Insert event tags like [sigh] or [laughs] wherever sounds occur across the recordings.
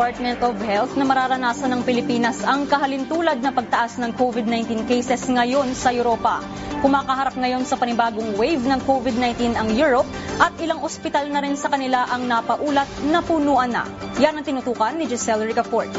Department of Health na mararanasan ng Pilipinas ang kahalintulad na pagtaas ng COVID-19 cases ngayon sa Europa. Kumakaharap ngayon sa panibagong wave ng COVID-19 ang Europe at ilang ospital na rin sa kanila ang napaulat na punuan na. Yan ang tinutukan ni Giselle Ricafort.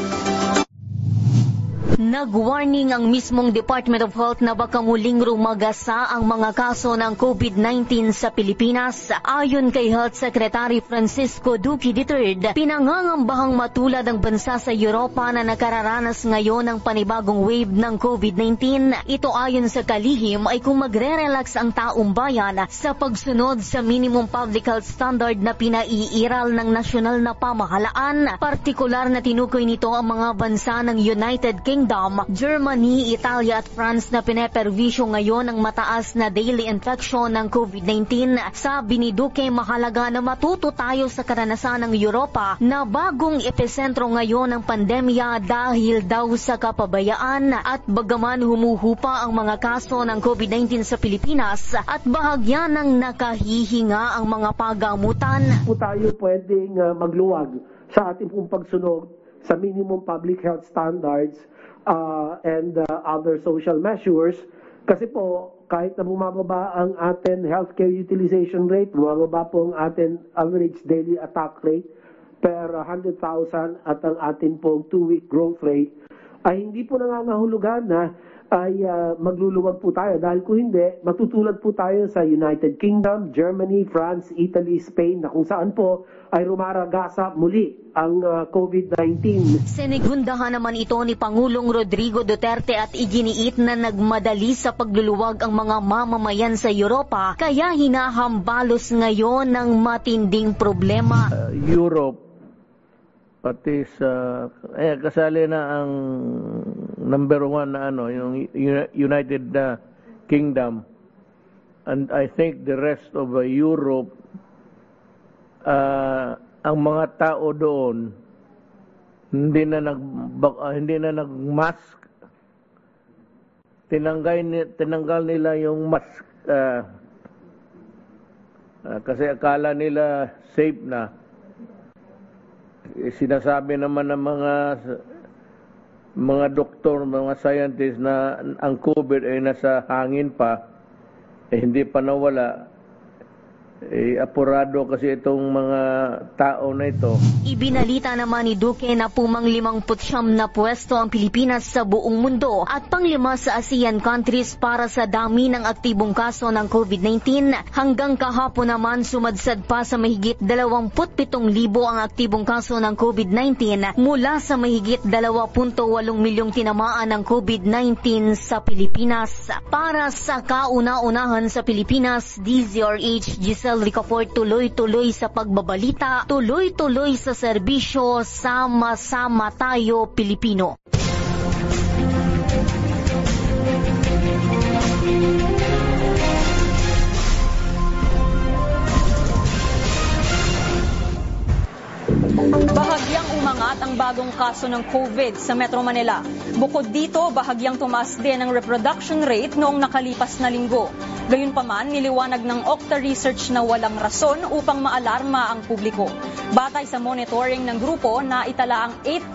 Nag-warning ang mismong Department of Health na baka muling rumagasa ang mga kaso ng COVID-19 sa Pilipinas. Ayon kay Health Secretary Francisco Duque III, pinangangambahang matulad ang bansa sa Europa na nakararanas ngayon ng panibagong wave ng COVID-19. Ito ayon sa kalihim ay kung magre-relax ang taong bayan sa pagsunod sa minimum public health standard na pinaiiral ng nasyonal na pamahalaan. Partikular na tinukoy nito ang mga bansa ng United Kingdom Kingdom, Germany, Italia at France na pineperwisyo ngayon ang mataas na daily infection ng COVID-19. Sabi ni Duque, mahalaga na matuto tayo sa karanasan ng Europa na bagong epicentro ngayon ng pandemya dahil daw sa kapabayaan at bagaman humuhupa ang mga kaso ng COVID-19 sa Pilipinas at bahagya ng nakahihinga ang mga pagamutan. Po tayo pwedeng uh, magluwag sa ating pong pagsunod sa minimum public health standards uh, and uh, other social measures. Kasi po kahit na bumababa ang atin healthcare utilization rate, bumababa po ang atin average daily attack rate per 100,000 at ang atin pong two-week growth rate, ay hindi po nangangahulugan na ay uh, magluluwag po tayo dahil kung hindi, matutulad po tayo sa United Kingdom, Germany, France, Italy, Spain na kung saan po ay rumaragasa muli ang uh, COVID-19. Sinigundahan naman ito ni Pangulong Rodrigo Duterte at iginiit na nagmadali sa pagluluwag ang mga mamamayan sa Europa kaya hinahambalos ngayon ng matinding problema. Uh, Europe pati sa eh kasali na ang number one na ano yung United uh, Kingdom. And I think the rest of uh, Europe uh, ang mga tao doon hindi na nag uh, hindi na nag-mask. Tinanggal tinanggal nila yung mask uh, uh, kasi akala nila safe na. Sinasabi naman ng mga mga doktor, mga scientists na ang COVID ay nasa hangin pa, eh, hindi pa nawala eh, apurado kasi itong mga tao na ito. Ibinalita naman ni Duque na pumang limang putsyam na pwesto ang Pilipinas sa buong mundo at panglima sa ASEAN countries para sa dami ng aktibong kaso ng COVID-19. Hanggang kahapon naman sumadsad pa sa mahigit 27,000 ang aktibong kaso ng COVID-19 mula sa mahigit 2.8 milyong tinamaan ng COVID-19 sa Pilipinas. Para sa kauna-unahan sa Pilipinas, DZRH Giselle Marcel Ricafort tuloy-tuloy sa pagbabalita, tuloy-tuloy sa serbisyo, sama-sama tayo Pilipino. Bahagyang umangat ang bagong kaso ng COVID sa Metro Manila. Bukod dito, bahagyang tumaas din ang reproduction rate noong nakalipas na linggo. Gayunpaman, niliwanag ng Okta Research na walang rason upang maalarma ang publiko. Batay sa monitoring ng grupo na itala ang 8%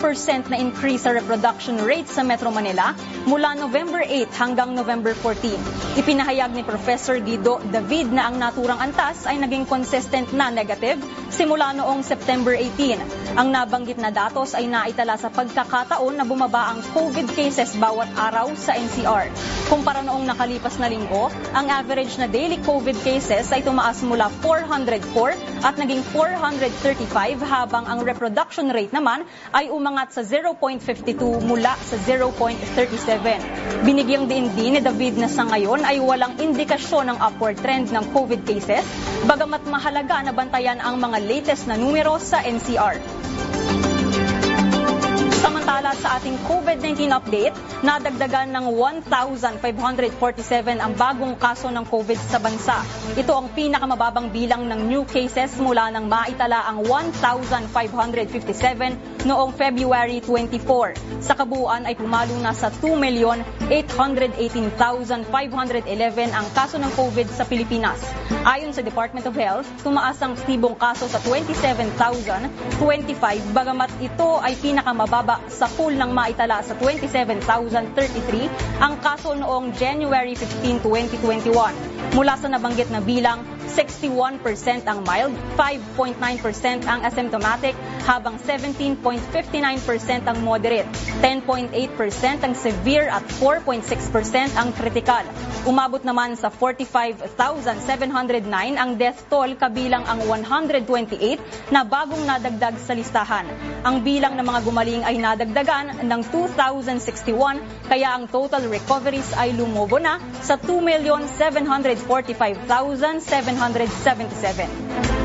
na increase sa reproduction rate sa Metro Manila mula November 8 hanggang November 14. Ipinahayag ni Professor Guido David na ang naturang antas ay naging consistent na negative simula noong September 18. Ang nabanggit na datos ay naitala sa pagkakataon na bumaba ang COVID cases bawat araw sa NCR. Kumpara noong nakalipas na linggo, ang average na daily COVID cases ay tumaas mula 404 at naging 435 habang ang reproduction rate naman ay umangat sa 0.52 mula sa 0.37. Binigyang din din ni David na sa ngayon ay walang indikasyon ng upward trend ng COVID cases, bagamat mahalaga na bantayan ang mga latest na numero sa NCR. Samantala sa ating COVID-19 update, nadagdagan ng 1,547 ang bagong kaso ng COVID sa bansa. Ito ang pinakamababang bilang ng new cases mula nang maitala ang 1,557 noong February 24. Sa kabuuan ay pumalo na sa 2,818,511 ang kaso ng COVID sa Pilipinas. Ayon sa Department of Health, tumaas ang tibong kaso sa 27,025 bagamat ito ay pinakamababa sa pool ng maitala sa 27,033 ang kaso noong January 15, 2021. Mula sa nabanggit na bilang, 61% ang mild, 5.9% ang asymptomatic, habang 17.59% ang moderate, 10.8% ang severe at 4.6% ang critical. Umabot naman sa 45,709 ang death toll kabilang ang 128 na bagong nadagdag sa listahan. Ang bilang ng mga gumaling ay nadagdagan ng 2,061 kaya ang total recoveries ay lumobo na sa 2,745,777.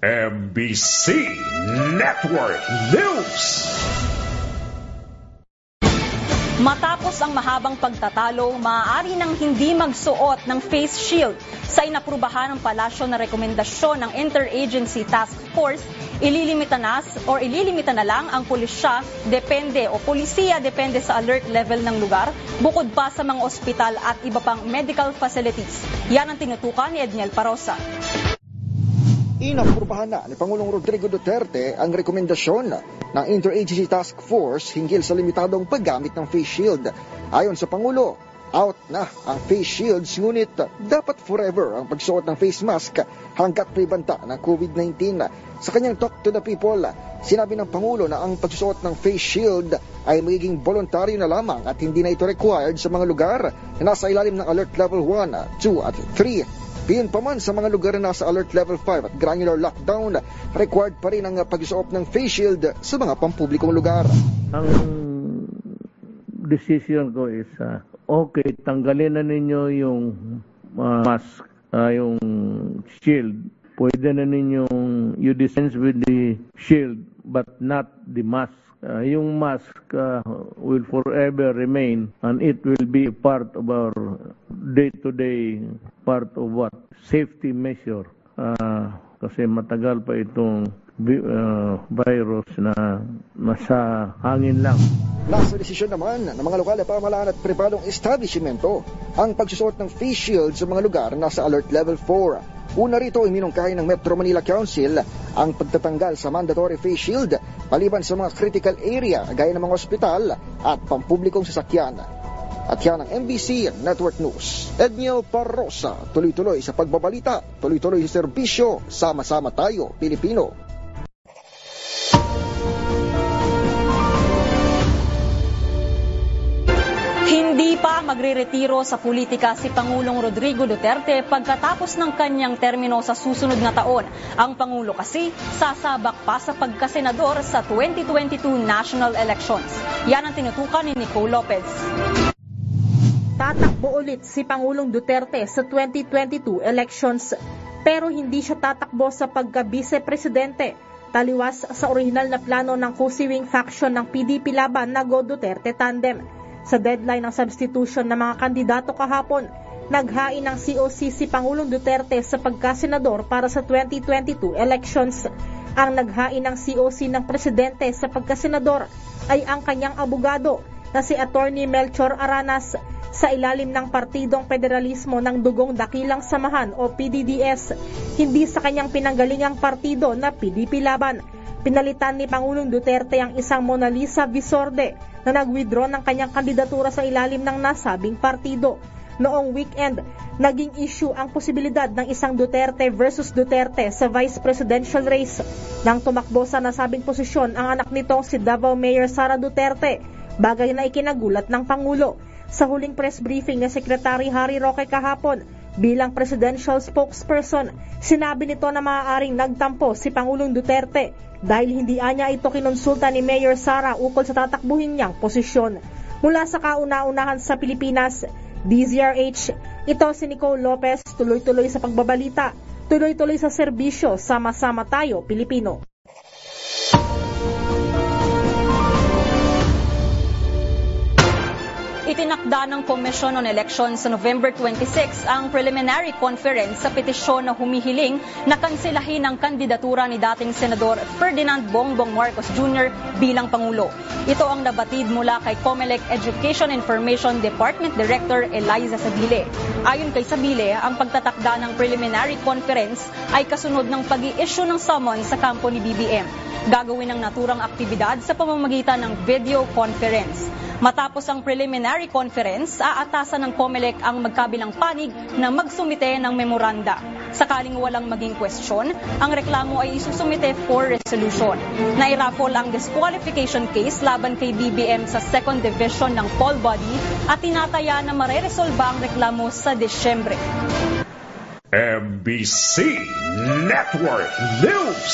MBC Network News. Matapos ang mahabang pagtatalo, maaari nang hindi magsuot ng face shield sa inaprubahan ng palasyo na rekomendasyon ng Interagency Task Force, ililimita na or ililimita na lang ang pulisya depende o polisiya depende sa alert level ng lugar, bukod pa sa mga ospital at iba pang medical facilities. Yan ang tinutukan ni Edniel Parosa. Inaprubahan na ni Pangulong Rodrigo Duterte ang rekomendasyon ng Interagency Task Force hinggil sa limitadong paggamit ng face shield. Ayon sa Pangulo, out na ang face shields ngunit dapat forever ang pagsuot ng face mask hanggat may banta ng COVID-19. Sa kanyang Talk to the People, sinabi ng Pangulo na ang pagsusuot ng face shield ay magiging voluntaryo na lamang at hindi na ito required sa mga lugar na nasa ilalim ng Alert Level 1, 2 at 3. Piyon pa man sa mga lugar na nasa Alert Level 5 at granular lockdown, required pa rin ang pagsusuot ng face shield sa mga pampublikong lugar. Ang decision ko is, uh, okay, tanggalin na ninyo yung uh, mask, uh, yung shield. Pwede na ninyong you dispense with the shield but not the mask. Uh, yung mask uh, will forever remain and it will be part of our day-to-day part of what? Safety measure. Uh, kasi matagal pa itong uh, virus na nasa hangin lang. Nasa desisyon naman ng mga lokal na pamahalaan at pribadong establishmento ang pagsusuot ng face shield sa mga lugar na sa Alert Level 4. Una rito ay minungkahi ng Metro Manila Council ang pagtatanggal sa mandatory face shield maliban sa mga critical area gaya ng mga ospital at pampublikong sasakyan. At yan ang MBC Network News. Edniel Parrosa, tuloy-tuloy sa pagbabalita, tuloy-tuloy sa serbisyo, sama-sama tayo, Pilipino. Pa magre-retiro sa politika si Pangulong Rodrigo Duterte pagkatapos ng kanyang termino sa susunod na taon. Ang Pangulo kasi sasabak pa sa pagkasenador sa 2022 national elections. Yan ang tinutukan ni Nicole Lopez. Tatakbo ulit si Pangulong Duterte sa 2022 elections pero hindi siya tatakbo sa pagka-vice-presidente taliwas sa orihinal na plano ng kusiwing faction ng PDP laban na Go Duterte tandem. Sa deadline ng substitution ng mga kandidato kahapon, naghain ng COC si Pangulong Duterte sa pagkasenador para sa 2022 elections. Ang naghain ng COC ng presidente sa pagkasenador ay ang kanyang abogado na si Attorney Melchor Aranas sa ilalim ng Partidong Federalismo ng Dugong Dakilang Samahan o PDDS, hindi sa kanyang pinanggalingang partido na PDP Laban. Pinalitan ni Pangulong Duterte ang isang Mona Lisa Visorde na nag-withdraw ng kanyang kandidatura sa ilalim ng nasabing partido. Noong weekend, naging issue ang posibilidad ng isang Duterte versus Duterte sa vice presidential race. Nang tumakbo sa nasabing posisyon ang anak nitong si Davao Mayor Sara Duterte, bagay na ikinagulat ng Pangulo. Sa huling press briefing ni Secretary Harry Roque kahapon, bilang presidential spokesperson, sinabi nito na maaaring nagtampo si Pangulong Duterte dahil hindi anya ito kinonsulta ni Mayor Sara ukol sa tatakbuhin niyang posisyon. Mula sa kauna-unahan sa Pilipinas, DZRH, ito si Nicole Lopez, tuloy-tuloy sa pagbabalita, tuloy-tuloy sa serbisyo, sama-sama tayo, Pilipino. Itinakda ng Commission on Elections sa November 26 ang preliminary conference sa petisyon na humihiling na kansilahin ang kandidatura ni dating Senador Ferdinand Bongbong Marcos Jr. bilang Pangulo. Ito ang nabatid mula kay COMELEC Education Information Department Director Eliza Sabile. Ayon kay Sabile, ang pagtatakda ng preliminary conference ay kasunod ng pag issue ng summon sa kampo ni BBM. Gagawin ng naturang aktibidad sa pamamagitan ng video conference. Matapos ang preliminary conference, aatasan ng COMELEC ang magkabilang panig na magsumite ng memoranda. Sakaling walang maging question, ang reklamo ay isusumite for resolution. Nairapol ang disqualification case laban kay BBM sa second division ng poll body at tinataya na mareresolba ang reklamo sa Desyembre. MBC Network News.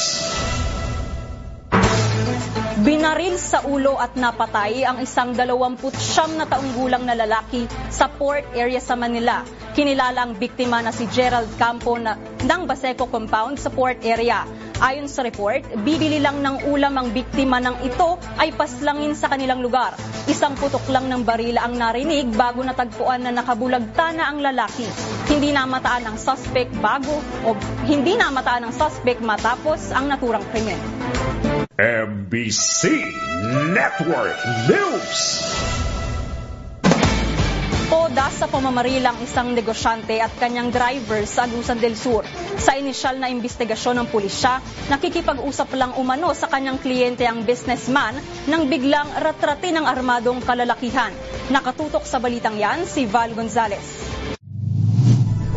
Binaril sa ulo at napatay ang isang 29 na taong gulang na lalaki sa port area sa Manila. Kinilala ang biktima na si Gerald Campo na, ng Baseco Compound sa port area. Ayon sa report, bibili lang ng ulam ang biktima ng ito ay paslangin sa kanilang lugar. Isang putok lang ng baril ang narinig bago natagpuan na nakabulagta na ang lalaki. Hindi namataan ng suspect bago o hindi namataan ng suspect matapos ang naturang krimen. MBC Network News. Toda sa pamamarilang isang negosyante at kanyang driver sa Agusan del Sur. Sa inisyal na investigasyon ng pulisya, nakikipag-usap lang umano sa kanyang kliyente ang businessman nang biglang ratrati ng armadong kalalakihan. Nakatutok sa balitang yan si Val Gonzalez.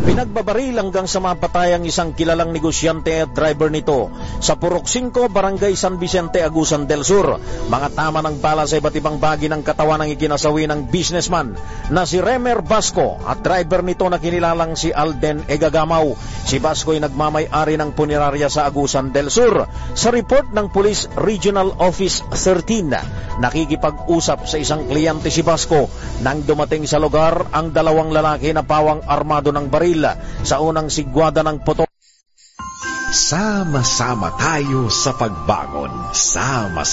Pinagbabaril hanggang sa mapatay ang isang kilalang negosyante at driver nito sa Purok 5, Barangay San Vicente, Agusan del Sur. Mga tama ng bala sa iba't ibang bagi ng katawan ang ikinasawi ng businessman na si Remer Basco at driver nito na kinilalang si Alden Egagamaw. Si Basco ay nagmamay-ari ng punerarya sa Agusan del Sur. Sa report ng Police Regional Office 13, nakikipag-usap sa isang kliyente si Basco nang dumating sa lugar ang dalawang lalaki na pawang armado ng baril sa unang sigwada ng putok. Sama-sama tayo sa pagbangon. Sama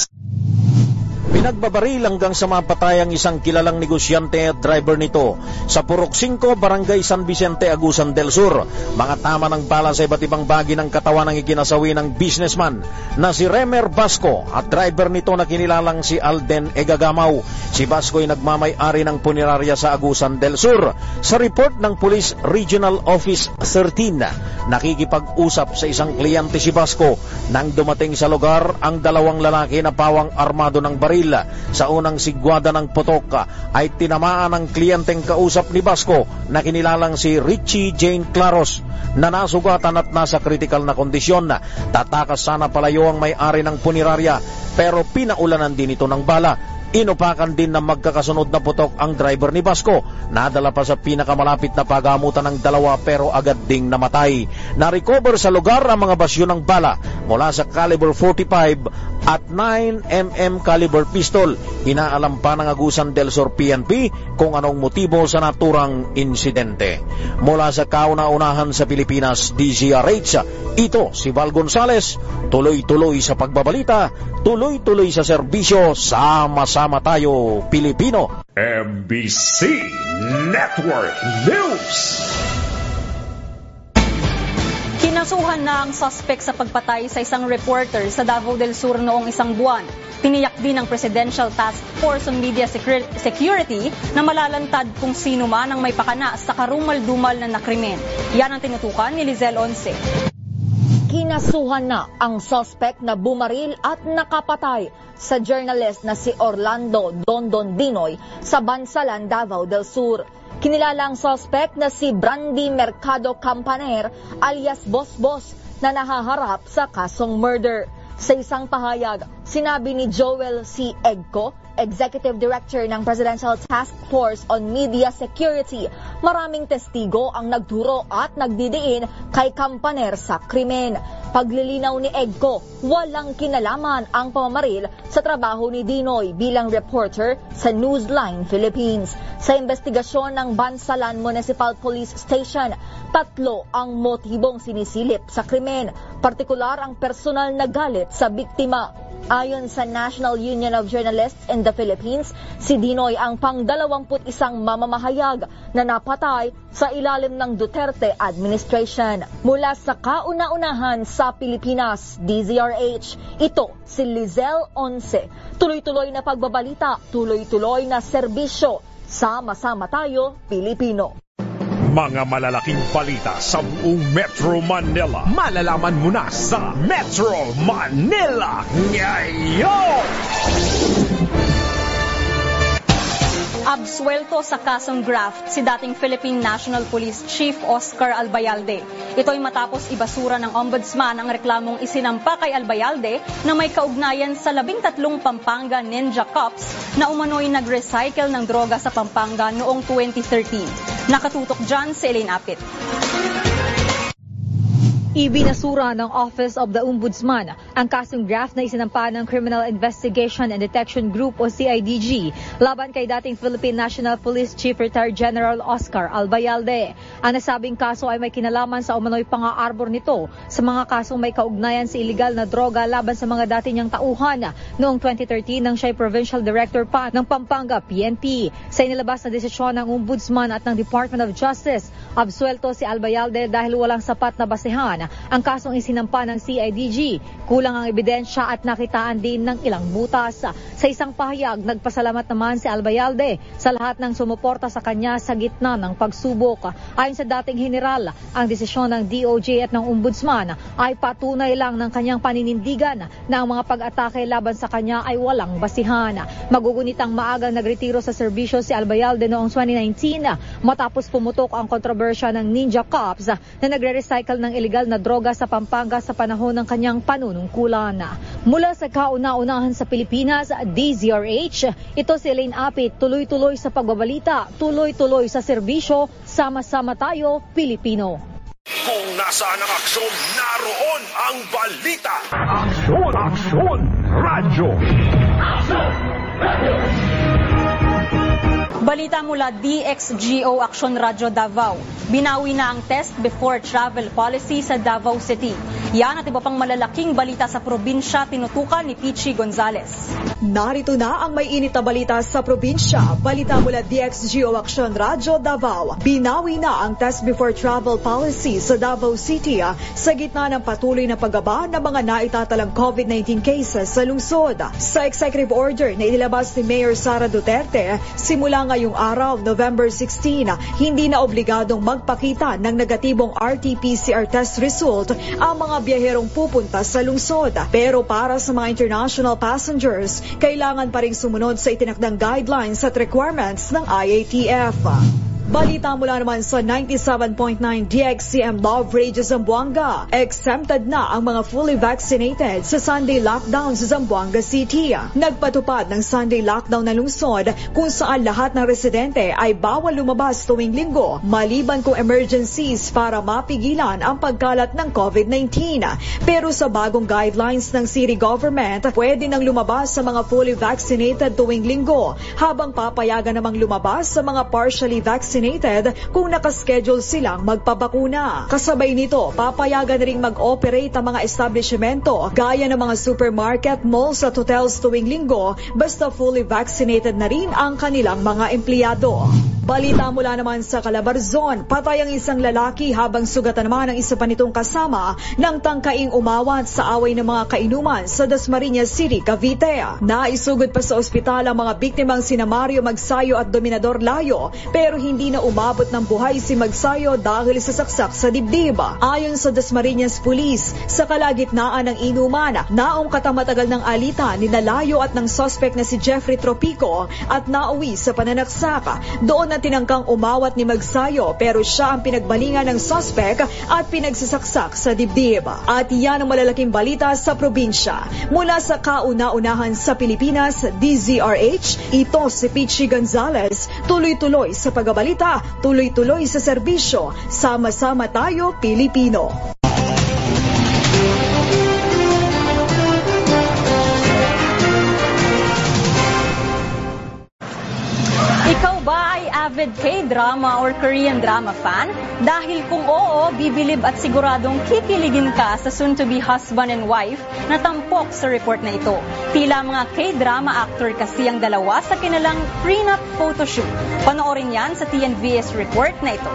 Pinagbabaril hanggang sa mapatay ang isang kilalang negosyante at driver nito sa Purok 5, Barangay San Vicente, Agusan del Sur. Mga tama ng bala sa iba't ibang bagi ng katawan ang ikinasawi ng businessman na si Remer Basco at driver nito na kinilalang si Alden Egagamaw. Si Basco ay nagmamay-ari ng punerarya sa Agusan del Sur. Sa report ng Police Regional Office 13, nakikipag-usap sa isang kliyente si Basco nang dumating sa lugar ang dalawang lalaki na pawang armado ng baril sa unang sigwada ng putok ay tinamaan ng kliyenteng kausap ni Basco na kinilalang si Richie Jane Claros na nasugatan at nasa critical na kondisyon. Tatakas sana palayo ang may-ari ng punirarya pero pinaulanan din ito ng bala Inupakan din ng magkakasunod na putok ang driver ni Basco. Nadala pa sa pinakamalapit na pagamutan ng dalawa pero agad ding namatay. Na-recover sa lugar ang mga basyo ng bala mula sa caliber 45 at 9mm caliber pistol. Inaalam pa ng Agusan del Sur PNP kung anong motibo sa naturang insidente. Mula sa kauna-unahan sa Pilipinas, DZRH, ito si Val Gonzales, tuloy-tuloy sa pagbabalita, tuloy-tuloy sa serbisyo, sama-sama tayo Pilipino. MBC Network News. Kinasuhan na ang suspect sa pagpatay sa isang reporter sa Davao del Sur noong isang buwan. Tiniyak din ng Presidential Task Force on Media Security na malalantad kung sino man ang may pakana sa karumal-dumal na nakrimen. Yan ang tinutukan ni Lizelle Once. Kinasuhan na ang suspect na bumaril at nakapatay sa journalist na si Orlando Dondon Dinoy sa Bansalan, Davao del Sur. Kinilala ang suspect na si Brandy Mercado Campaner alias Boss Boss na nahaharap sa kasong murder. Sa isang pahayag, sinabi ni Joel C. Egco, Executive Director ng Presidential Task Force on Media Security, maraming testigo ang nagturo at nagdidiin kay Campaner sa krimen. Paglilinaw ni Egco, walang kinalaman ang pamamaril sa trabaho ni Dinoy bilang reporter sa Newsline Philippines. Sa investigasyon ng Bansalan Municipal Police Station, tatlo ang motibong sinisilip sa krimen, partikular ang personal na galit sa biktima. Ayon sa National Union of Journalists in the Philippines, si Dinoy ang pang-21 mamamahayag na napatay sa ilalim ng Duterte administration. Mula sa kauna-unahan sa Pilipinas, DZRH, ito si Lizelle Once. Tuloy-tuloy na pagbabalita, tuloy-tuloy na serbisyo. Sama-sama tayo, Pilipino. Mga malalaking balita sa buong Metro Manila. Malalaman mo na sa Metro Manila ngayon! Absuelto sa kasong graft si dating Philippine National Police Chief Oscar Albayalde. Ito ay matapos ibasura ng ombudsman ang reklamong isinampa kay Albayalde na may kaugnayan sa labing tatlong Pampanga Ninja Cops na umano'y nag-recycle ng droga sa Pampanga noong 2013. Nakatutok dyan si Elaine Apit. Ibinasura ng Office of the Ombudsman ang kasong graft na isinampa ng Criminal Investigation and Detection Group o CIDG laban kay dating Philippine National Police Chief Retired General Oscar Albayalde. Ang nasabing kaso ay may kinalaman sa umano'y pang-aarbor nito sa mga kasong may kaugnayan sa iligal na droga laban sa mga dati niyang tauhan noong 2013 nang siya'y Provincial Director pa ng Pampanga PNP. Sa inilabas na desisyon ng Ombudsman at ng Department of Justice, absuelto si Albayalde dahil walang sapat na basehan ang kasong isinampa ng CIDG. Kulang ang ebidensya at nakitaan din ng ilang butas. Sa isang pahayag, nagpasalamat naman si Albayalde sa lahat ng sumuporta sa kanya sa gitna ng pagsubok. Ayon sa dating general, ang desisyon ng DOJ at ng Ombudsman ay patunay lang ng kanyang paninindigan na ang mga pag-atake laban sa kanya ay walang basihan. Magugunitang maagang nagretiro sa serbisyo si Albayalde noong 2019 matapos pumutok ang kontrobersya ng Ninja Cops na nagre-recycle ng illegal na droga sa Pampanga sa panahon ng kanyang panunungkulan. Mula sa kauna-unahan sa Pilipinas, DZRH, ito si Elaine Apit, tuloy-tuloy sa pagbabalita, tuloy-tuloy sa serbisyo, sama-sama tayo, Pilipino. Kung nasaan ang aksyon, naroon ang balita. Aksyon! Aksyon! Radyo! Balita mula DXGO Action Radio Davao. Binawi na ang test before travel policy sa Davao City. Yan at iba pang malalaking balita sa probinsya tinutukan ni Pichi Gonzales. Narito na ang may init na balita sa probinsya. Balita mula DXGO Action Radio Davao. Binawi na ang test before travel policy sa Davao City ah, sa gitna ng patuloy na paggaba ng mga naitatalang COVID-19 cases sa lungsod. Sa executive order na inilabas ni Mayor Sara Duterte, simula ngayong araw, November 16, hindi na obligadong magpakita ng negatibong RT-PCR test result ang mga biyaherong pupunta sa lungsod. Pero para sa mga international passengers, kailangan pa rin sumunod sa itinakdang guidelines at requirements ng IATF. Balita mula naman sa 97.9 DXCM Love Radio Zamboanga. Exempted na ang mga fully vaccinated sa Sunday lockdown sa Zamboanga City. Nagpatupad ng Sunday lockdown na lungsod kung saan lahat ng residente ay bawal lumabas tuwing linggo maliban kung emergencies para mapigilan ang pagkalat ng COVID-19. Pero sa bagong guidelines ng city government, pwede nang lumabas sa mga fully vaccinated tuwing linggo habang papayagan namang lumabas sa mga partially vaccinated vaccinated kung nakaschedule silang magpabakuna. Kasabay nito, papayagan ring mag-operate ang mga establishmento gaya ng mga supermarket, malls at hotels tuwing linggo basta fully vaccinated na rin ang kanilang mga empleyado. Balita mula naman sa Calabarzon, patay ang isang lalaki habang sugatan naman ang isa pa nitong kasama ng tangkaing umawat sa away ng mga kainuman sa Dasmariñas City, Cavite. Naisugod pa sa ospital ang mga biktimang sina Mario Magsayo at Dominador Layo pero hindi na umabot ng buhay si Magsayo dahil sa saksak sa dibdib. Ayon sa Dasmariñas Police, sa kalagitnaan ng inuman, naong katamatagal ng alita ni Nalayo at ng suspect na si Jeffrey Tropico at nauwi sa pananaksak. Doon na tinangkang umawat ni Magsayo pero siya ang pinagbalingan ng suspect at pinagsasaksak sa dibdib. At yan ang malalaking balita sa probinsya. Mula sa kauna-unahan sa Pilipinas, DZRH, ito si Pichi Gonzalez. Tuloy-tuloy sa pagbabalita, tuloy-tuloy sa serbisyo. Sama-sama tayo, Pilipino. Avid K-drama or Korean drama fan? Dahil kung oo, bibilib at siguradong kikiligin ka sa soon-to-be husband and wife na tampok sa report na ito. Tila mga K-drama actor kasi ang dalawa sa kinalang prenup photoshoot. Panoorin yan sa TNVS report na ito.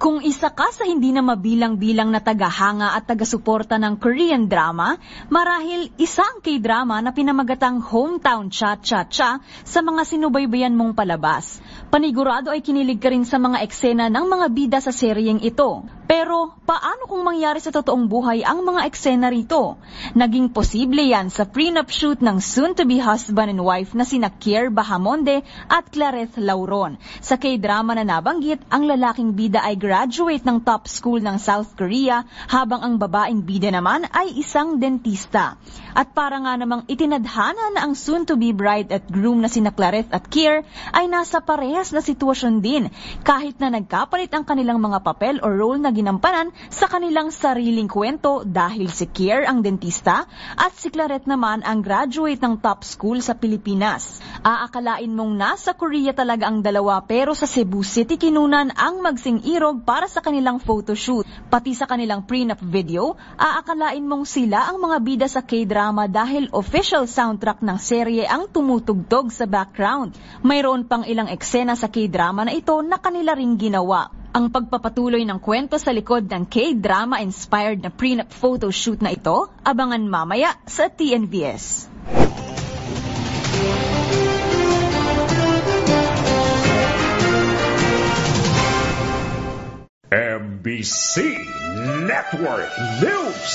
Kung isa ka sa hindi na mabilang-bilang na tagahanga at tagasuporta ng Korean drama, marahil isang K-drama na pinamagatang Hometown Cha-Cha-Cha sa mga sinubaybayan mong palabas. Panigurado ay kinilig ka rin sa mga eksena ng mga bida sa seryeng ito. Pero paano kung mangyari sa totoong buhay ang mga eksena rito? Naging posible yan sa prenup shoot ng soon-to-be husband and wife na sina Kier Bahamonde at Clareth Lauron. Sa K-drama na nabanggit, ang lalaking bida ay graduate ng top school ng South Korea habang ang babaeng bida naman ay isang dentista. At para nga namang itinadhana na ang soon-to-be bride at groom na sina Clareth at Kier ay nasa parehas na sitwasyon din kahit na nagkapalit ang kanilang mga papel o role na ginampanan sa kanilang sariling kwento dahil si Kier ang dentista at si Clarette naman ang graduate ng top school sa Pilipinas. Aakalain mong nasa Korea talaga ang dalawa pero sa Cebu City kinunan ang magsing-irog para sa kanilang photoshoot. Pati sa kanilang prenup video, aakalain mong sila ang mga bida sa K-drama dahil official soundtrack ng serye ang tumutugtog sa background. Mayroon pang ilang eksena sa K-drama na ito na kanila ring ginawa. Ang pagpapatuloy ng kwento sa likod ng K-drama inspired na prenup photo shoot na ito, abangan mamaya sa TNVS. MBC Network News.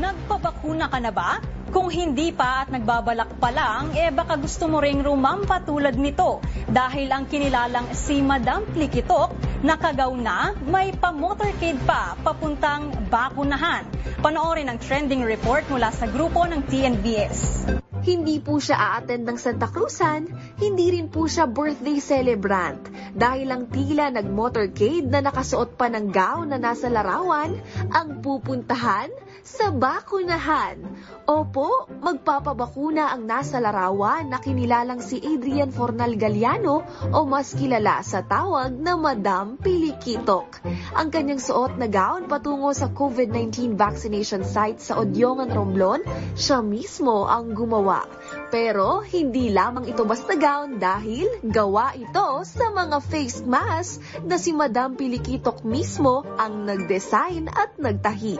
Nagpabakuna ka na ba? Kung hindi pa at nagbabalak pa lang, eh baka gusto mo ring rumampa tulad nito dahil ang kinilalang si Madam Plikitok nakagaw na may pa-motorcade pa papuntang bakunahan. Panoorin ang trending report mula sa grupo ng TNBS. Hindi po siya aattend ng Santa Cruzan, hindi rin po siya birthday celebrant dahil ang tila nag-motorcade na nakasuot pa ng gown na nasa larawan ang pupuntahan sa bakunahan. Opo, magpapabakuna ang nasa larawan na kinilalang si Adrian Fornal Galliano o mas kilala sa tawag na Madam Pilikitok. Ang kanyang suot na gown patungo sa COVID-19 vaccination site sa Odyongan, Romblon, siya mismo ang gumawa. Pero hindi lamang ito basta gown dahil gawa ito sa mga face mask na si Madam Pilikitok mismo ang nag-design at nagtahi.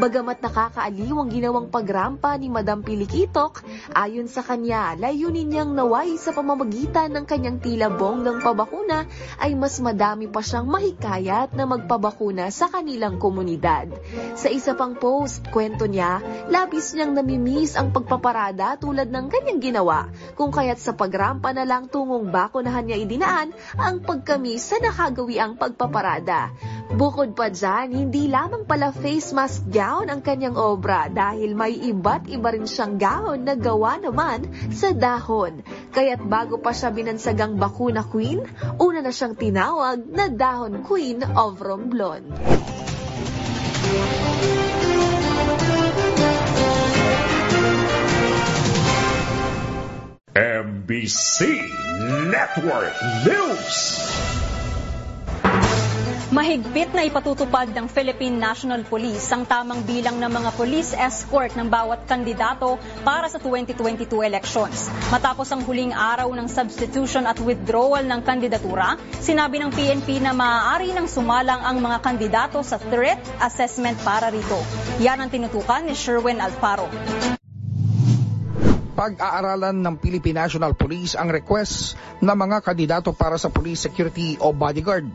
Bagamat nakakaaliw ang ginawang pagrampa ni Madam Pilikitok, ayon sa kanya, layunin niyang naway sa pamamagitan ng kanyang tila bonggang pabakuna ay mas madami pa siyang mahikayat na magpabakuna sa kanilang komunidad. Sa isa pang post, kwento niya, labis niyang namimiss ang pagpaparada tulad ng kanyang ginawa, kung kaya't sa pagrampa na lang tungong bakunahan niya idinaan ang pagkamis sa nakagawi ang pagpaparada. Bukod pa dyan, hindi lamang pala face mask gown ang kanyang obra dahil may iba't iba rin siyang gown na gawa naman sa dahon. Kaya't bago pa siya binansagang bakuna queen, una na siyang tinawag na dahon queen of Romblon. MBC Network News. Mahigpit na ipatutupad ng Philippine National Police ang tamang bilang ng mga police escort ng bawat kandidato para sa 2022 elections. Matapos ang huling araw ng substitution at withdrawal ng kandidatura, sinabi ng PNP na maaari nang sumalang ang mga kandidato sa threat assessment para rito. Yan ang tinutukan ni Sherwin Alfaro. Pag-aaralan ng Philippine National Police ang request ng mga kandidato para sa police security o bodyguard.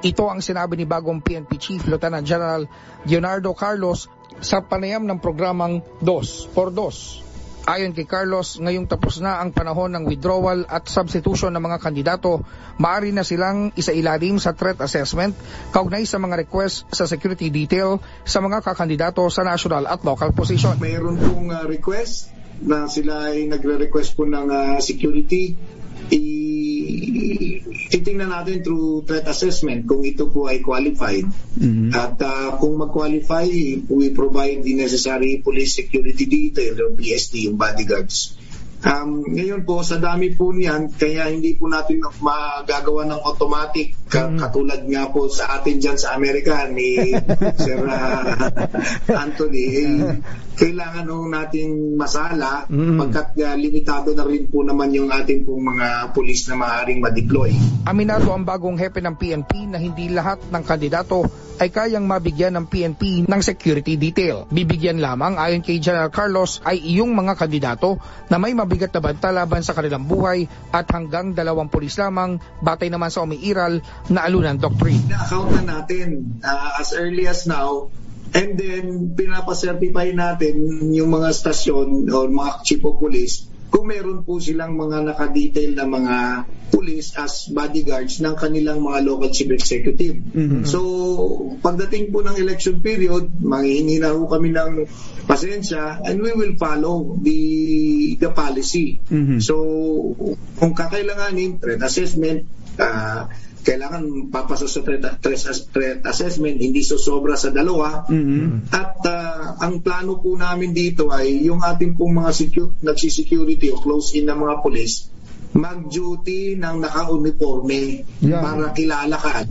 Ito ang sinabi ni bagong PNP Chief Lieutenant General Leonardo Carlos sa panayam ng programang DOS for DOS. Ayon kay Carlos, ngayong tapos na ang panahon ng withdrawal at substitution ng mga kandidato, maaari na silang isailalim sa threat assessment kaugnay sa mga request sa security detail sa mga kakandidato sa national at local position. Mayroon pong uh, request na sila ay nagre-request po ng uh, security. I titingnan natin through threat assessment kung ito po ay qualified. Mm-hmm. At uh, kung mag-qualify, we provide the necessary police security detail or PSD, yung bodyguards. Um, ngayon po, sa dami po niyan, kaya hindi po natin magagawa ng automatic ka- katulad nga po sa atin dyan sa Amerika ni [laughs] Sir uh, Anthony. Eh, kailangan ho natin masala pagkat uh, limitado na rin po naman yung ating pong mga pulis na maaaring ma-deploy. Aminado ang bagong hepe ng PNP na hindi lahat ng kandidato ay kayang mabigyan ng PNP ng security detail. Bibigyan lamang ayon kay General Carlos ay iyong mga kandidato na may mabigat na banta laban sa kanilang buhay at hanggang dalawang pulis lamang batay naman sa umiiral na alunan doctrine. Na-account na natin uh, as early as now and then pinapasertify natin yung mga stasyon o mga chief of police kung meron po silang mga nakadetail na mga police as bodyguards ng kanilang mga local chief executive. So, pagdating po ng election period, manghihingi na po kami ng pasensya and we will follow the the policy. So, kung kakailanganin, threat assessment, uh, kailangan papasok sa threat, threat, threat assessment, hindi sosobra sa dalawa. At uh, ang plano po namin dito ay yung ating pong mga secu- nagsisecurity o close-in na mga police, mag-duty ng naka-uniforme Yeah. para kilala ka.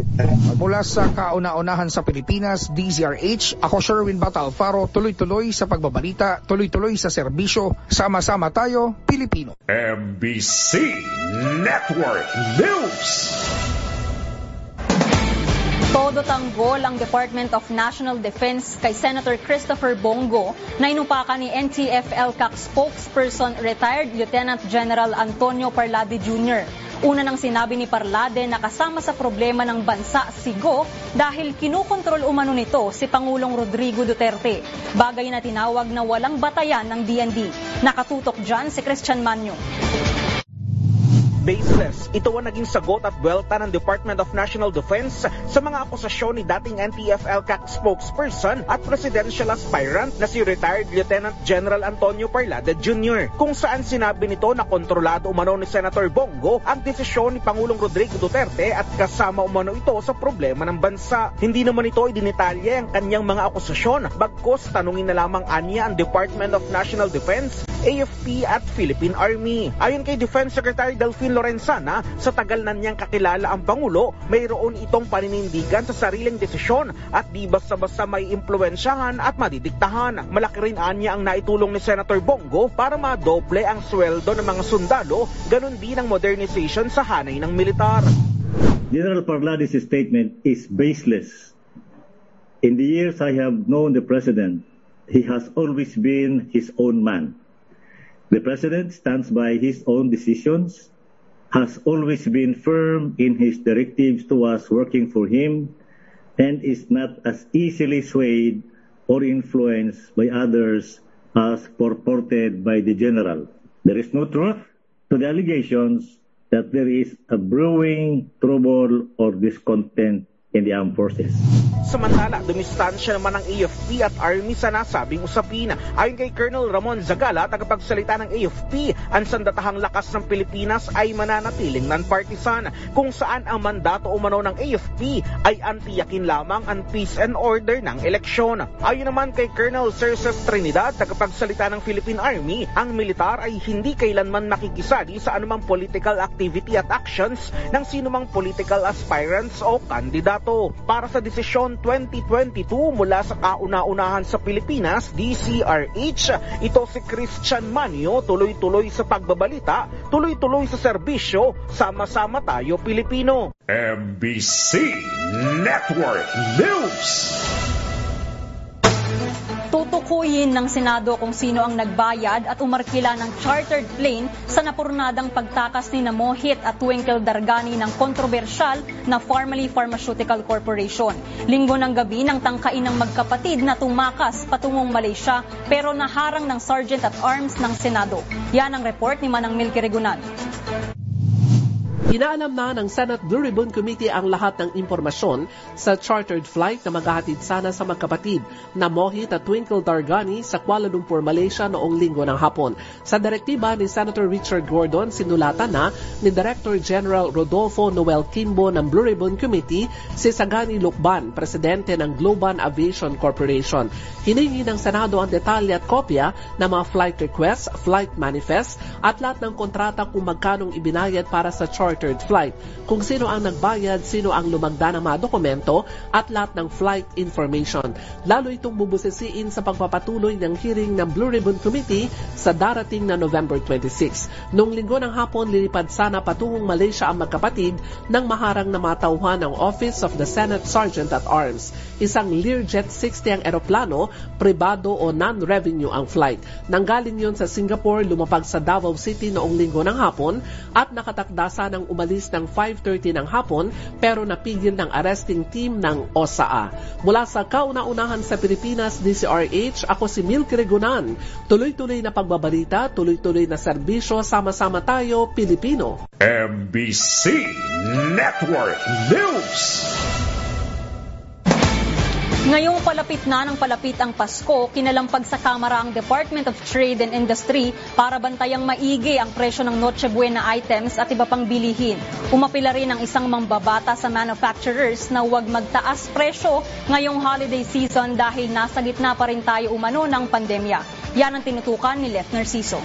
Mula sa kauna-unahan sa Pilipinas, DZRH, ako Sherwin Batalfaro, tuloy-tuloy sa pagbabalita, tuloy-tuloy sa serbisyo, sama-sama tayo, Pilipino. MBC Network News. Todo tanggol ang Department of National Defense kay Senator Christopher Bongo na inupakan ni NTF-ELCAC spokesperson retired Lieutenant General Antonio Parlade Jr. Una nang sinabi ni Parlade na kasama sa problema ng bansa si Go dahil kinukontrol umano nito si Pangulong Rodrigo Duterte. Bagay na tinawag na walang batayan ng DND. Nakatutok dyan si Christian Manyo. Baseless. Ito ang naging sagot at welta ng Department of National Defense sa mga akusasyon ni dating NTF-ELCAC spokesperson at presidential aspirant na si retired Lieutenant General Antonio Parlada Jr. Kung saan sinabi nito na kontrolado umano ni Senator Bongo ang desisyon ni Pangulong Rodrigo Duterte at kasama umano ito sa problema ng bansa. Hindi naman ito idinitalye ang kanyang mga akusasyon bagkos tanungin na lamang anya ang Department of National Defense, AFP at Philippine Army. Ayon kay Defense Secretary Delphine Lorenzana, sa tagal na niyang kakilala ang Pangulo, mayroon itong paninindigan sa sariling desisyon at di basta-basta may impluensyahan at madidiktahan. Malaki rin anya ang naitulong ni Senator Bongo para madoble ang sweldo ng mga sundalo, ganun din ang modernization sa hanay ng militar. General Parlades' statement is baseless. In the years I have known the President, he has always been his own man. The President stands by his own decisions, has always been firm in his directives to us working for him, and is not as easily swayed or influenced by others as purported by the General. There is no truth to the allegations that there is a brewing trouble or discontent in the armed forces. Samantala, dumistansya naman ng AFP at Army sa nasabing usapin. Ayon kay Colonel Ramon Zagala, tagapagsalita ng AFP, ang sandatahang lakas ng Pilipinas ay mananatiling non-partisan, kung saan ang mandato umano ng AFP ay antiyakin lamang ang peace and order ng eleksyon. Ayon naman kay Colonel Cerces Trinidad, tagapagsalita ng Philippine Army, ang militar ay hindi kailanman makikisali sa anumang political activity at actions ng sinumang political aspirants o kandidato. Para sa desisyon 2022 mula sa kauna-unahan sa Pilipinas, DCRH, ito si Christian Manio, tuloy-tuloy sa pagbabalita, tuloy-tuloy sa serbisyo, sama-sama tayo Pilipino. MBC Network News. Tutukuyin ng Senado kung sino ang nagbayad at umarkila ng chartered plane sa napurnadang pagtakas ni Namohit at Twinkle Dargani ng kontrobersyal na Farmally Pharmaceutical Corporation. Linggo ng gabi nang tangkain ng magkapatid na tumakas patungong Malaysia pero naharang ng Sergeant at Arms ng Senado. Yan ang report ni Manang Milky Regunan. Inaalam na ng Senate Blue Ribbon Committee ang lahat ng impormasyon sa chartered flight na maghahatid sana sa magkapatid na Mohit at Twinkle Dargani sa Kuala Lumpur, Malaysia noong linggo ng hapon. Sa direktiba ni Senator Richard Gordon, sinulatan na ni Director General Rodolfo Noel Kimbo ng Blue Ribbon Committee si Sagani Lukban, presidente ng Global Aviation Corporation. Hiningi ng Senado ang detalye at kopya ng mga flight requests, flight manifest at lahat ng kontrata kung magkanong ibinayad para sa charter chartered flight, kung sino ang nagbayad, sino ang lumagda ng mga dokumento at lahat ng flight information. Lalo itong bubusisiin sa pagpapatuloy ng hearing ng Blue Ribbon Committee sa darating na November 26. Noong linggo ng hapon, lilipad sana patungong Malaysia ang magkapatid ng maharang na matauhan ng Office of the Senate Sergeant at Arms. Isang Learjet 60 ang eroplano, pribado o non-revenue ang flight. Nanggaling yon sa Singapore, lumapag sa Davao City noong linggo ng hapon at nakatakda ng umalis ng 5.30 ng hapon pero napigil ng arresting team ng OSAA. Mula sa kauna-unahan sa Pilipinas, DCRH, ako si Milk Regunan. Tuloy-tuloy na pagbabalita, tuloy-tuloy na serbisyo, sama-sama tayo, Pilipino. MBC Network News! Ngayong palapit na ng palapit ang Pasko, kinalampag sa Kamara ang Department of Trade and Industry para bantayang maigi ang presyo ng Noche Buena items at iba pang bilihin. Umapila rin ang isang mambabata sa manufacturers na huwag magtaas presyo ngayong holiday season dahil nasa gitna pa rin tayo umano ng pandemya. Yan ang tinutukan ni Lef Narciso.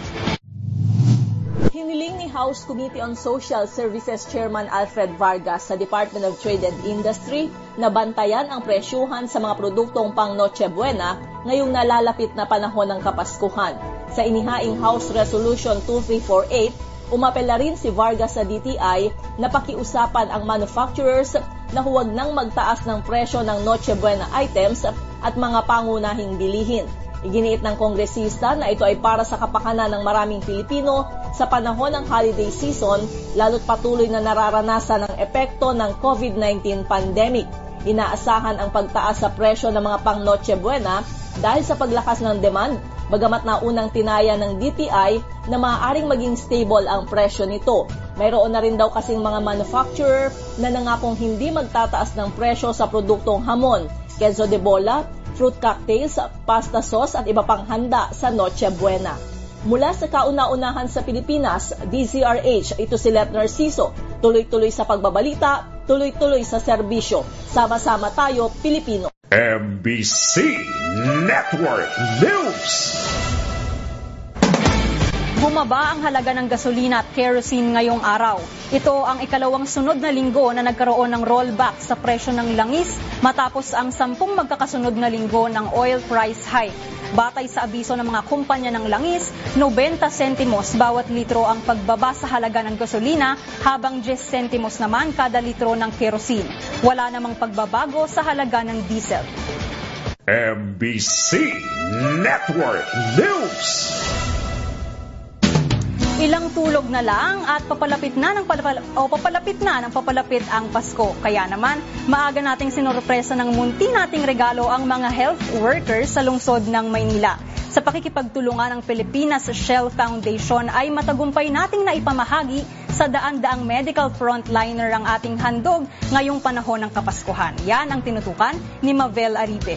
Hiniling ni House Committee on Social Services Chairman Alfred Vargas sa Department of Trade and Industry na bantayan ang presyuhan sa mga produktong pang Noche Buena ngayong nalalapit na panahon ng Kapaskuhan. Sa inihaing House Resolution 2348, umapela rin si Vargas sa DTI na pakiusapan ang manufacturers na huwag nang magtaas ng presyo ng Noche Buena items at mga pangunahing bilihin. Iginiit ng kongresista na ito ay para sa kapakanan ng maraming Pilipino sa panahon ng holiday season lalo't patuloy na nararanasan ang epekto ng COVID-19 pandemic. Inaasahan ang pagtaas sa presyo ng mga pang Noche Buena dahil sa paglakas ng demand, bagamat na unang tinaya ng DTI na maaaring maging stable ang presyo nito. Mayroon na rin daw kasing mga manufacturer na nangakong hindi magtataas ng presyo sa produktong hamon, queso de bola, fruit cocktails, pasta sauce at iba pang handa sa Noche Buena. Mula sa kauna-unahan sa Pilipinas, DZRH, ito si Let Narciso. Tuloy-tuloy sa pagbabalita, tuloy-tuloy sa serbisyo. Sama-sama tayo, Pilipino. MBC Network News. Bumaba ang halaga ng gasolina at kerosene ngayong araw. Ito ang ikalawang sunod na linggo na nagkaroon ng rollback sa presyo ng langis matapos ang sampung magkakasunod na linggo ng oil price hike. Batay sa abiso ng mga kumpanya ng langis, 90 sentimos bawat litro ang pagbaba sa halaga ng gasolina habang 10 sentimos naman kada litro ng kerosene. Wala namang pagbabago sa halaga ng diesel. MBC Network News. Ilang tulog na lang at papalapit na ng papalapit, o papalapit na ng papalapit ang Pasko. Kaya naman, maaga nating sinorpresa ng munti nating regalo ang mga health workers sa lungsod ng Maynila. Sa pakikipagtulungan ng Pilipinas Shell Foundation ay matagumpay nating naipamahagi sa daan-daang medical frontliner ang ating handog ngayong panahon ng Kapaskuhan. Yan ang tinutukan ni Mavel Aribe.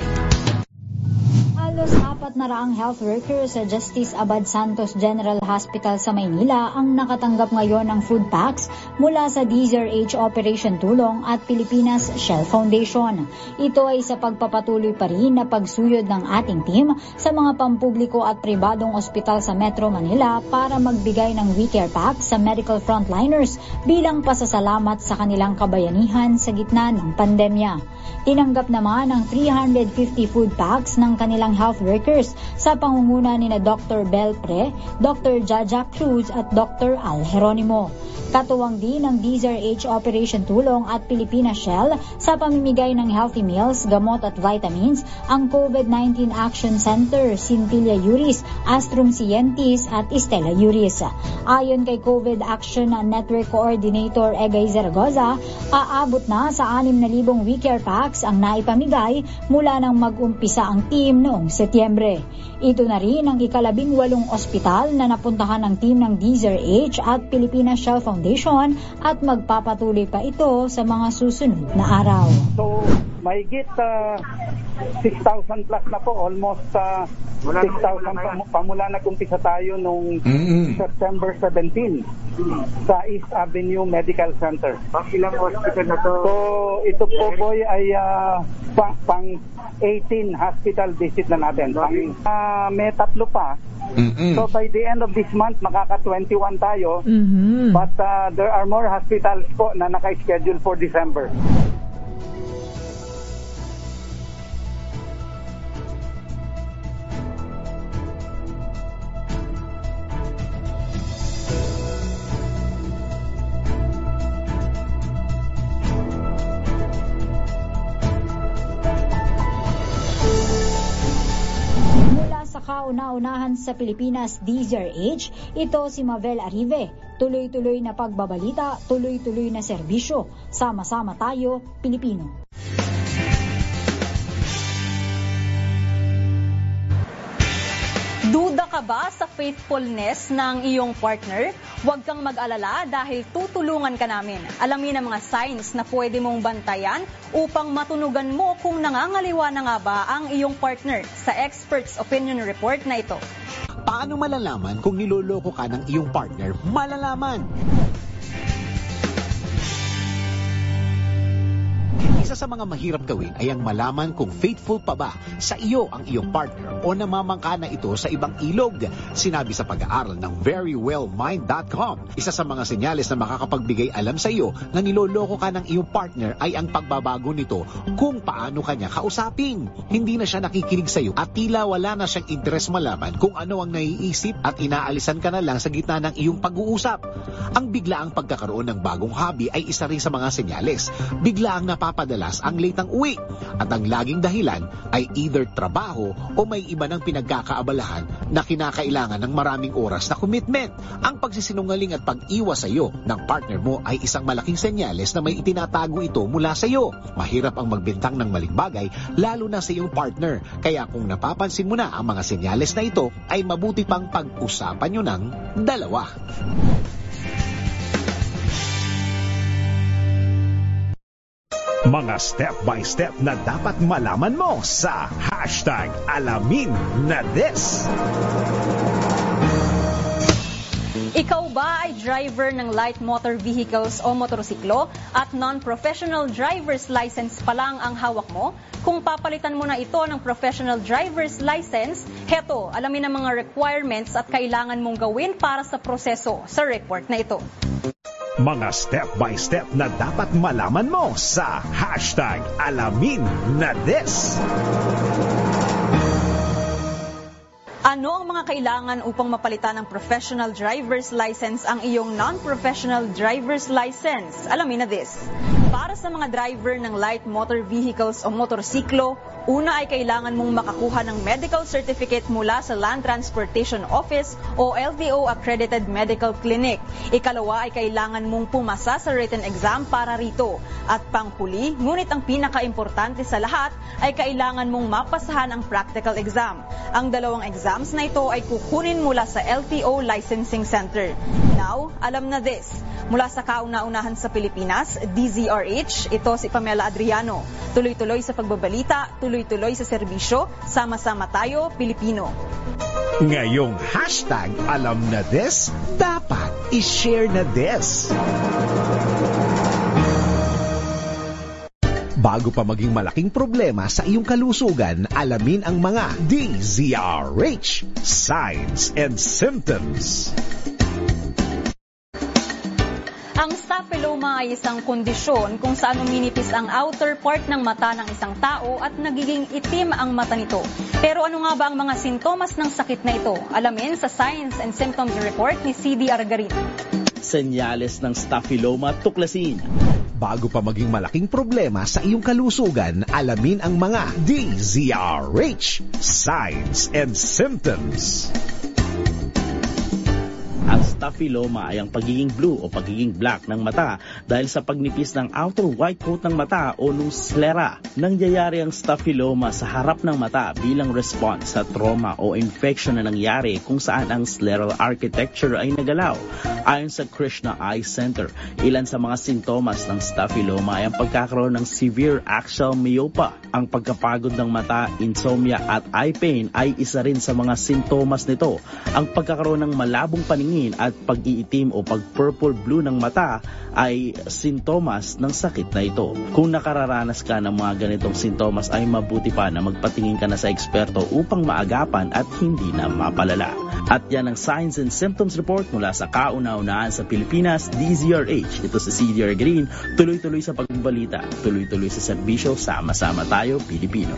Halos apat na raang health workers sa Justice Abad Santos General Hospital sa Maynila ang nakatanggap ngayon ng food packs mula sa DZRH Operation Tulong at Pilipinas Shell Foundation. Ito ay sa pagpapatuloy pa rin na pagsuyod ng ating team sa mga pampubliko at pribadong ospital sa Metro Manila para magbigay ng We Care Pack sa medical frontliners bilang pasasalamat sa kanilang kabayanihan sa gitna ng pandemya. Tinanggap naman ang 350 food packs ng kanilang health workers sa pangunguna ni na Dr. Bel Pre, Dr. Jaja Cruz at Dr. Al Jeronimo. Katuwang din ng DZRH Operation Tulong at Pilipinas Shell sa pamimigay ng healthy meals, gamot at vitamins ang COVID-19 Action Center, Cintilla Yuris, Astrum Sientis at Estela Yuris. Ayon kay COVID Action Network Coordinator Egay Zaragoza, aabot na sa 6,000 We Care Packs ang naipamigay mula nang mag-umpisa ang team noong Setyembre. Ito na rin ang ikalabing walong ospital na napuntahan ng team ng DZRH at Pilipinas Shell Foundation at magpapatuloy pa ito sa mga susunod na araw. So, mahigit uh, 6,000 plus na po, almost uh, 6,000 pa, pamula nag-umpisa tayo nung mm-hmm. September 17 sa East Avenue Medical Center. Pang ilang hospital na to? So, ito po boy ay uh, pang, pang 18 hospital visit na natin. Pang, uh, may tatlo pa Mm-hmm. So by the end of this month, makaka-21 tayo. Mm-hmm. But uh, there are more hospitals po na naka-schedule for December. Kauna-unahan sa Pilipinas DZRH, ito si Mavel Arive. Tuloy-tuloy na pagbabalita, tuloy-tuloy na serbisyo. Sama-sama tayo, Pilipino. Duda ka ba sa faithfulness ng iyong partner? Huwag kang mag-alala dahil tutulungan ka namin. Alamin ang mga signs na pwede mong bantayan upang matunugan mo kung nangangaliwa na nga ba ang iyong partner sa Experts Opinion Report na ito. Paano malalaman kung niloloko ka ng iyong partner? Malalaman! Isa sa mga mahirap gawin ay ang malaman kung faithful pa ba sa iyo ang iyong partner o namamangka na ito sa ibang ilog. Sinabi sa pag-aaral ng verywellmind.com, isa sa mga senyales na makakapagbigay alam sa iyo na niloloko ka ng iyong partner ay ang pagbabago nito kung paano kanya kausapin. Hindi na siya nakikinig sa iyo at tila wala na siyang interes malaman kung ano ang naiisip at inaalisan ka na lang sa gitna ng iyong pag-uusap. Ang biglaang pagkakaroon ng bagong hobby ay isa rin sa mga senyales. Biglaang napapadala madalas ang late ang uwi at ang laging dahilan ay either trabaho o may iba ng pinagkakaabalahan na kinakailangan ng maraming oras na commitment. Ang pagsisinungaling at pag-iwas sa iyo ng partner mo ay isang malaking senyales na may itinatago ito mula sa iyo. Mahirap ang magbintang ng maling bagay lalo na sa iyong partner. Kaya kung napapansin mo na ang mga senyales na ito ay mabuti pang pag-usapan nyo ng dalawa. Mga step-by-step na dapat malaman mo sa hashtag alamin na this. Ikaw ba ay driver ng light motor vehicles o motorsiklo at non-professional driver's license pa lang ang hawak mo? Kung papalitan mo na ito ng professional driver's license, heto, alamin ang mga requirements at kailangan mong gawin para sa proseso sa report na ito. Mga step-by-step na dapat malaman mo sa hashtag alamin na this. Ano ang mga kailangan upang mapalitan ng professional driver's license ang iyong non-professional driver's license? Alamin na this. Para sa mga driver ng light motor vehicles o motorsiklo, una ay kailangan mong makakuha ng medical certificate mula sa Land Transportation Office o LTO Accredited Medical Clinic. Ikalawa ay kailangan mong pumasa sa written exam para rito. At panghuli, ngunit ang pinaka-importante sa lahat ay kailangan mong mapasahan ang practical exam. Ang dalawang exams na ito ay kukunin mula sa LTO Licensing Center. Now, alam na this. Mula sa kauna-unahan sa Pilipinas, DZRH, ito si Pamela Adriano. Tuloy-tuloy sa pagbabalita, tuloy-tuloy sa serbisyo, sama-sama tayo, Pilipino. Ngayong hashtag alam na this, dapat i-share na this. Bago pa maging malaking problema sa iyong kalusugan, alamin ang mga DZRH, signs and symptoms. Ang staphyloma ay isang kondisyon kung saan uminipis ang outer part ng mata ng isang tao at nagiging itim ang mata nito. Pero ano nga ba ang mga sintomas ng sakit na ito? Alamin sa Signs and Symptoms Report ni CD Argarin. Senyales ng staphyloma tuklasin. Bago pa maging malaking problema sa iyong kalusugan, alamin ang mga DZRH, signs and symptoms. Staphyloma ay ang pagiging blue o pagiging black ng mata dahil sa pagnipis ng outer white coat ng mata o nung sclera. Nangyayari ang staphyloma sa harap ng mata bilang response sa trauma o infection na nangyari kung saan ang scleral architecture ay nagalaw. Ayon sa Krishna Eye Center, ilan sa mga sintomas ng staphyloma ay ang pagkakaroon ng severe axial myopia. Ang pagkapagod ng mata, insomnia at eye pain ay isa rin sa mga sintomas nito. Ang pagkakaroon ng malabong paningin at pag-iitim o pag-purple blue ng mata ay sintomas ng sakit na ito. Kung nakararanas ka ng mga ganitong sintomas ay mabuti pa na magpatingin ka na sa eksperto upang maagapan at hindi na mapalala. At yan ang Signs and Symptoms Report mula sa kauna-unahan sa Pilipinas, DZRH. Ito si CDR Green, tuloy-tuloy sa pagbalita, tuloy-tuloy sa serbisyo, sama-sama tayo, Pilipino.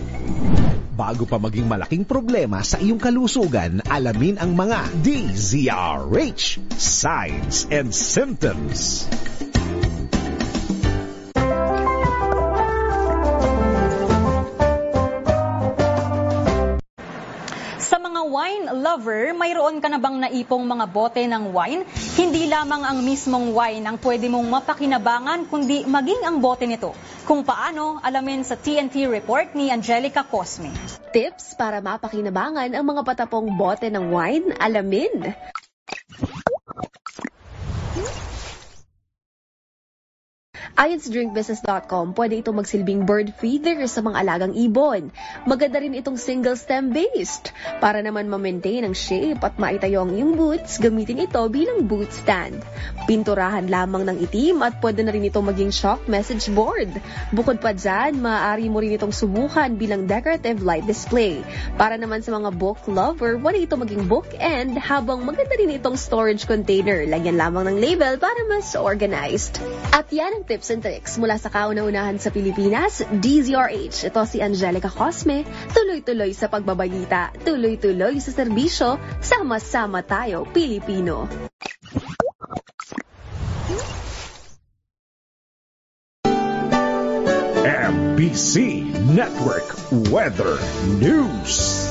Bago pa maging malaking problema sa iyong kalusugan, alamin ang mga DZRH signs and symptoms. Wine lover, mayroon ka na bang naipong mga bote ng wine? Hindi lamang ang mismong wine ang pwede mong mapakinabangan, kundi maging ang bote nito. Kung paano, alamin sa TNT report ni Angelica Cosme. Tips para mapakinabangan ang mga patapong bote ng wine, alamin. Ayon sa drinkbusiness.com, pwede itong magsilbing bird feeder sa mga alagang ibon. Maganda rin itong single stem based. Para naman ma-maintain ang shape at maitayo ang iyong boots, gamitin ito bilang boot stand. Pinturahan lamang ng itim at pwede na rin itong maging chalk message board. Bukod pa dyan, maaari mo rin itong subukan bilang decorative light display. Para naman sa mga book lover, pwede ito maging book end habang maganda rin itong storage container. Lagyan lamang ng label para mas organized. At yan ang tips and tricks mula sa kauna-unahan sa Pilipinas, DZRH. Ito si Angelica Cosme. Tuloy-tuloy sa pagbabalita, tuloy-tuloy sa serbisyo, sama-sama tayo, Pilipino. MBC Network Weather News.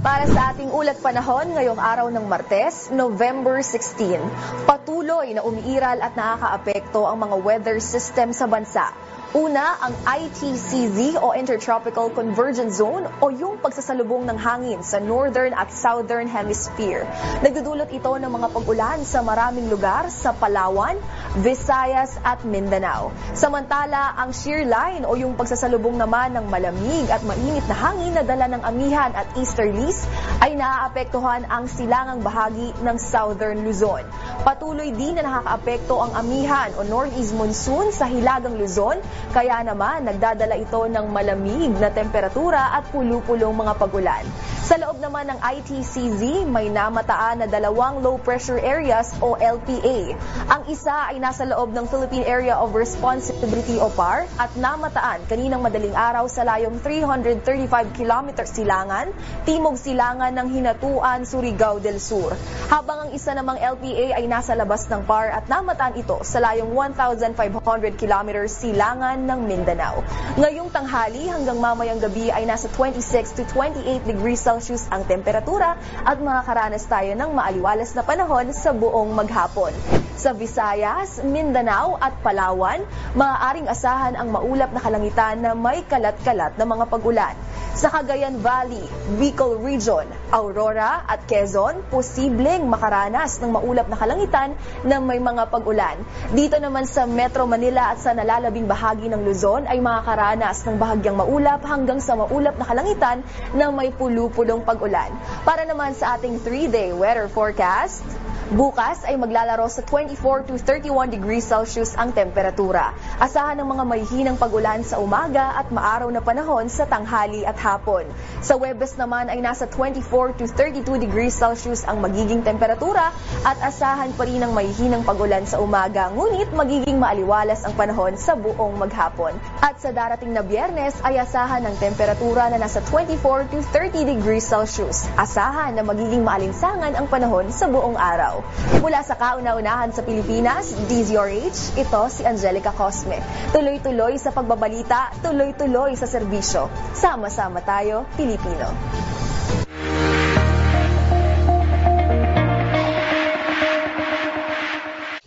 Para sa ating ulat panahon ngayong araw ng Martes, November 16, patuloy na umiiral at nakakaapekto ang mga weather system sa bansa. Una, ang ITCZ o Intertropical Convergence Zone o yung pagsasalubong ng hangin sa Northern at Southern Hemisphere. Nagdudulot ito ng mga pag-ulan sa maraming lugar sa Palawan, Visayas at Mindanao. Samantala, ang shear line o yung pagsasalubong naman ng malamig at mainit na hangin na dala ng amihan at easterlies ay naaapektuhan ang silangang bahagi ng Southern Luzon. Patuloy din na nakakaapekto ang amihan o northeast monsoon sa hilagang Luzon kaya naman, nagdadala ito ng malamig na temperatura at pulu-pulong mga pagulan. Sa loob naman ng ITCZ, may namataan na dalawang low pressure areas o LPA. Ang isa ay nasa loob ng Philippine Area of Responsibility o PAR at namataan kaninang madaling araw sa layong 335 km silangan, timog silangan ng Hinatuan, Surigao del Sur. Habang ang isa namang LPA ay nasa labas ng PAR at namataan ito sa layong 1,500 km silangan ng Mindanao. Ngayong tanghali hanggang mamayang gabi ay nasa 26 to 28 degrees Celsius ang temperatura at makakaranas tayo ng maaliwalas na panahon sa buong maghapon. Sa Visayas, Mindanao at Palawan, maaaring asahan ang maulap na kalangitan na may kalat-kalat na mga pagulan. Sa Cagayan Valley, Bicol Region, Aurora at Quezon, posibleng makaranas ng maulap na kalangitan na may mga pagulan. Dito naman sa Metro Manila at sa nalalabing bahagi ng Luzon ay makakaranas ng bahagyang maulap hanggang sa maulap na kalangitan na may pulu-pulong pagulan. Para naman sa ating 3-day weather forecast, Bukas ay maglalaro sa 24 to 31 degrees Celsius ang temperatura. Asahan ng mga mahihinang pagulan sa umaga at maaraw na panahon sa tanghali at hapon. Sa Webes naman ay nasa 24 to 32 degrees Celsius ang magiging temperatura at asahan pa rin ng mahihinang pagulan sa umaga ngunit magiging maaliwalas ang panahon sa buong maghapon. At sa darating na biyernes ay asahan ng temperatura na nasa 24 to 30 degrees Celsius. Asahan na magiging maalinsangan ang panahon sa buong araw. Mula sa kauna-unahan sa Pilipinas, DZRH, ito si Angelica Cosme. Tuloy-tuloy sa pagbabalita, tuloy-tuloy sa serbisyo. Sama-sama tayo, Pilipino.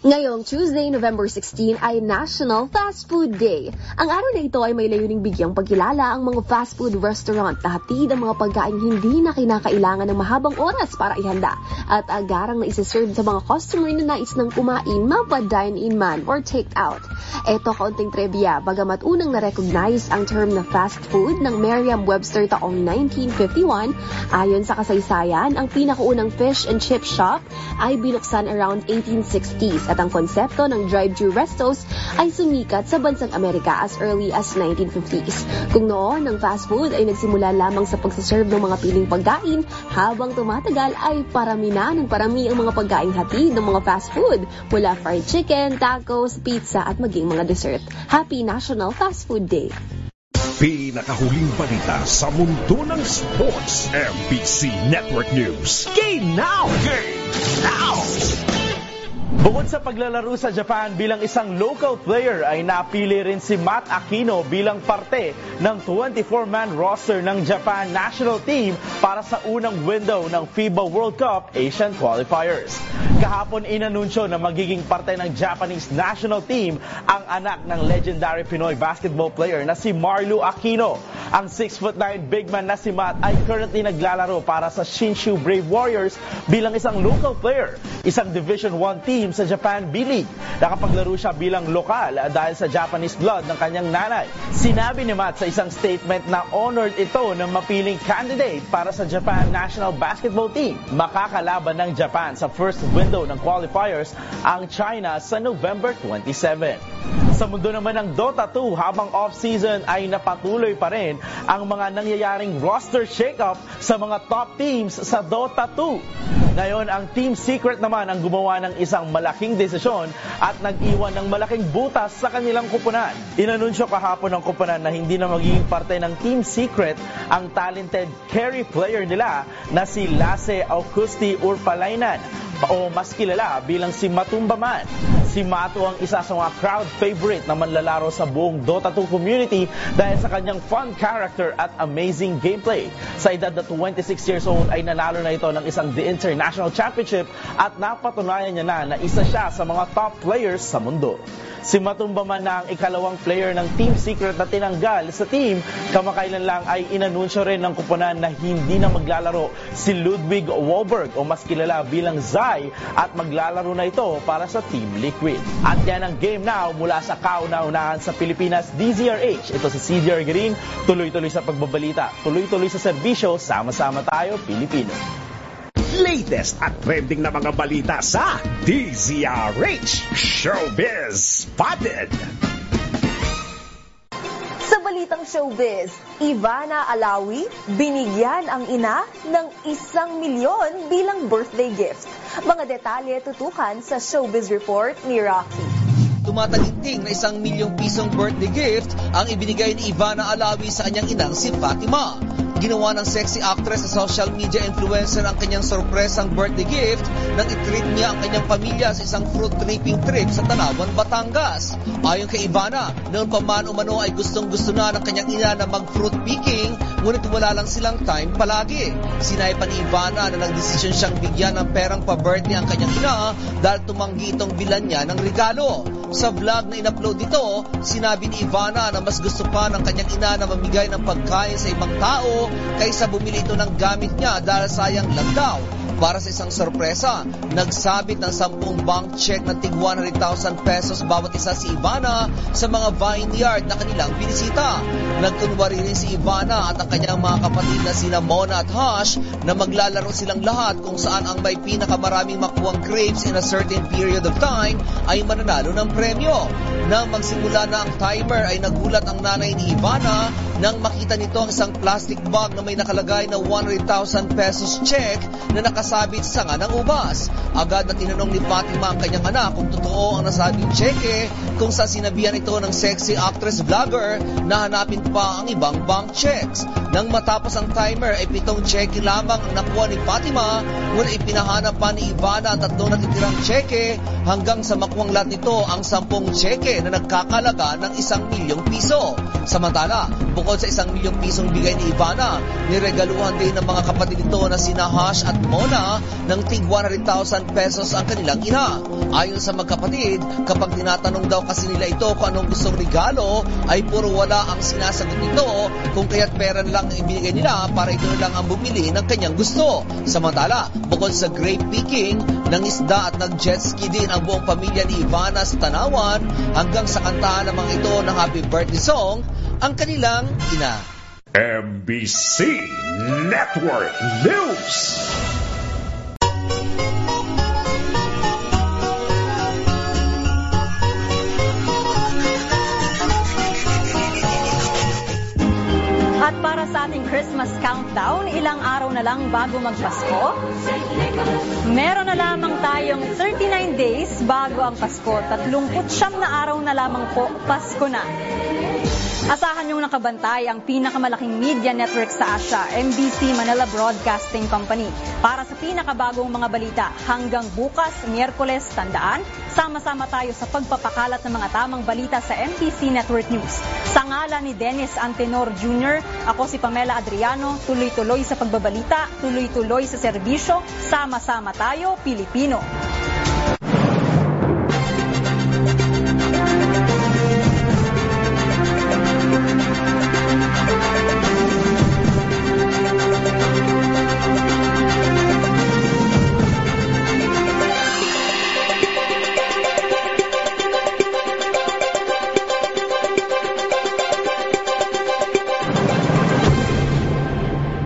Ngayong Tuesday, November 16 ay National Fast Food Day. Ang araw na ito ay may layuning bigyang pagkilala ang mga fast food restaurant na hatid ang mga pagkain hindi na kinakailangan ng mahabang oras para ihanda at agarang na isa-serve sa mga customer na nais ng kumain mapa dine-in man or take out. Ito kaunting trivia, bagamat unang na-recognize ang term na fast food ng Merriam-Webster taong 1951, ayon sa kasaysayan, ang pinakaunang fish and chip shop ay binuksan around 1860s at ang konsepto ng drive-thru restos ay sumikat sa bansang Amerika as early as 1950s. Kung noon, ang fast food ay nagsimula lamang sa pagsaserve ng mga piling pagkain, habang tumatagal ay parami na ng parami ang mga pagkain hatid ng mga fast food mula fried chicken, tacos, pizza at maging mga dessert. Happy National Fast Food Day! Pinakahuling balita sa mundo ng sports. MBC Network News. Game now! Game now! Bukod sa paglalaro sa Japan bilang isang local player ay napili rin si Matt Aquino bilang parte ng 24-man roster ng Japan national team para sa unang window ng FIBA World Cup Asian Qualifiers. Kahapon inanunsyo na magiging parte ng Japanese national team ang anak ng legendary Pinoy basketball player na si Marlu Aquino. Ang 6'9 big man na si Matt ay currently naglalaro para sa Shinshu Brave Warriors bilang isang local player, isang Division 1 team sa Japan B-League. Nakapaglaro siya bilang lokal dahil sa Japanese blood ng kanyang nanay. Sinabi ni Matt sa isang statement na honored ito ng mapiling candidate para sa Japan national basketball team. Makakalaban ng Japan sa first window ng qualifiers ang China sa November 27. Sa mundo naman ng Dota 2, habang off-season ay napatuloy pa rin ang mga nangyayaring roster shake-up sa mga top teams sa Dota 2. Ngayon, ang Team Secret naman ang gumawa ng isang malaking desisyon at nag-iwan ng malaking butas sa kanilang kupunan. Inanunsyo kahapon ng kupunan na hindi na magiging parte ng Team Secret ang talented carry player nila na si Lasse Augusti Urpalainan o mas kilala bilang si Matumbaman. Si Mato ang isa sa mga crowd favorite na manlalaro sa buong Dota 2 community dahil sa kanyang fun character at amazing gameplay. Sa edad na 26 years old ay nanalo na ito ng isang The International Championship at napatunayan niya na na isa siya sa mga top players sa mundo. Si Matumbaman na ang ikalawang player ng Team Secret na tinanggal sa team, kamakailan lang ay inanunsyo rin ng kupunan na hindi na maglalaro si Ludwig Wahlberg o mas kilala bilang Zai at maglalaro na ito para sa Team Liquid. At yan ang game now mula sa kauna-unahan sa Pilipinas DZRH. Ito si CDR Green, tuloy-tuloy sa pagbabalita, tuloy-tuloy sa serbisyo, sama-sama tayo Pilipino latest at trending na mga balita sa DZRH Showbiz Spotted. Sa balitang showbiz, Ivana Alawi binigyan ang ina ng isang milyon bilang birthday gift. Mga detalye tutukan sa showbiz report ni Rocky. Tumataginting na isang milyong pisong birthday gift ang ibinigay ni Ivana Alawi sa kanyang inang si Fatima. Ginawa ng sexy actress sa social media influencer ang kanyang sorpresang birthday gift nang itreat niya ang kanyang pamilya sa isang fruit tripping trip sa Tanawan, Batangas. Ayon kay Ivana, noon pa man umano ay gustong gusto na ng kanyang ina na mag-fruit picking, ngunit wala lang silang time palagi. Sinay pa ni Ivana na nagdesisyon siyang bigyan ng perang pa-birthday ang kanyang ina dahil tumanggi itong bilan niya ng regalo. Sa vlog na in-upload dito, sinabi ni Ivana na mas gusto pa ng kanyang ina na mamigay ng pagkain sa ibang tao kaysa bumili ito ng gamit niya dahil sayang lang daw. Para sa isang sorpresa, nagsabit ng 10 bank check na tig 100,000 pesos bawat isa si Ivana sa mga vineyard na kanilang binisita. Nagkunwari rin si Ivana at ang kanyang mga kapatid na sina Mona at Hush na maglalaro silang lahat kung saan ang may pinakamaraming makuwang grapes in a certain period of time ay mananalo ng premyo. Nang magsimula na ang timer ay nagulat ang nanay ni Ivana nang makita nito ang isang plastic bag na may nakalagay na 100,000 pesos check na nakasabit sa nga ng ubas. Agad na tinanong ni Fatima ang kanyang anak kung totoo ang nasabing cheque kung sa sinabihan ito ng sexy actress vlogger na hanapin pa ang ibang bank checks. Nang matapos ang timer ay pitong cheque lamang ang nakuha ni Fatima ngunit ipinahanap pa ni Ivana ang tatlong natitirang cheque hanggang sa makuwang lahat nito ang sampung cheque na nagkakalaga ng isang milyong piso. Samantala, bukod sa isang milyong pisong bigay ni Ivana, niregaluhan din ng mga kapatid nito na sina Hash at Mona na ng tig 100,000 pesos ang kanilang ina. Ayon sa magkapatid, kapag tinatanong daw kasi nila ito kung anong gustong regalo, ay puro wala ang sinasagot nito kung kaya't pera lang ang ibigay nila para ito lang ang bumili ng kanyang gusto. Samantala, bukod sa grape picking, ng isda at nag-jet ski din ang buong pamilya ni Ivana sa Tanawan hanggang sa kantahan ng mga ito ng happy birthday song ang kanilang ina. MBC Network News. Sa ating Christmas countdown, ilang araw na lang bago magpasko, meron na lamang tayong 39 days bago ang Pasko. Tatlungkot siyam na araw na lamang po, Pasko na. Asahan yung nakabantay ang pinakamalaking media network sa Asia, MBC Manila Broadcasting Company. Para sa pinakabagong mga balita, hanggang bukas, Miyerkules, tandaan, sama-sama tayo sa pagpapakalat ng mga tamang balita sa MBC Network News. Sa ngala ni Dennis Antenor Jr., ako si Pamela Adriano, tuloy-tuloy sa pagbabalita, tuloy-tuloy sa serbisyo, sama-sama tayo, Pilipino.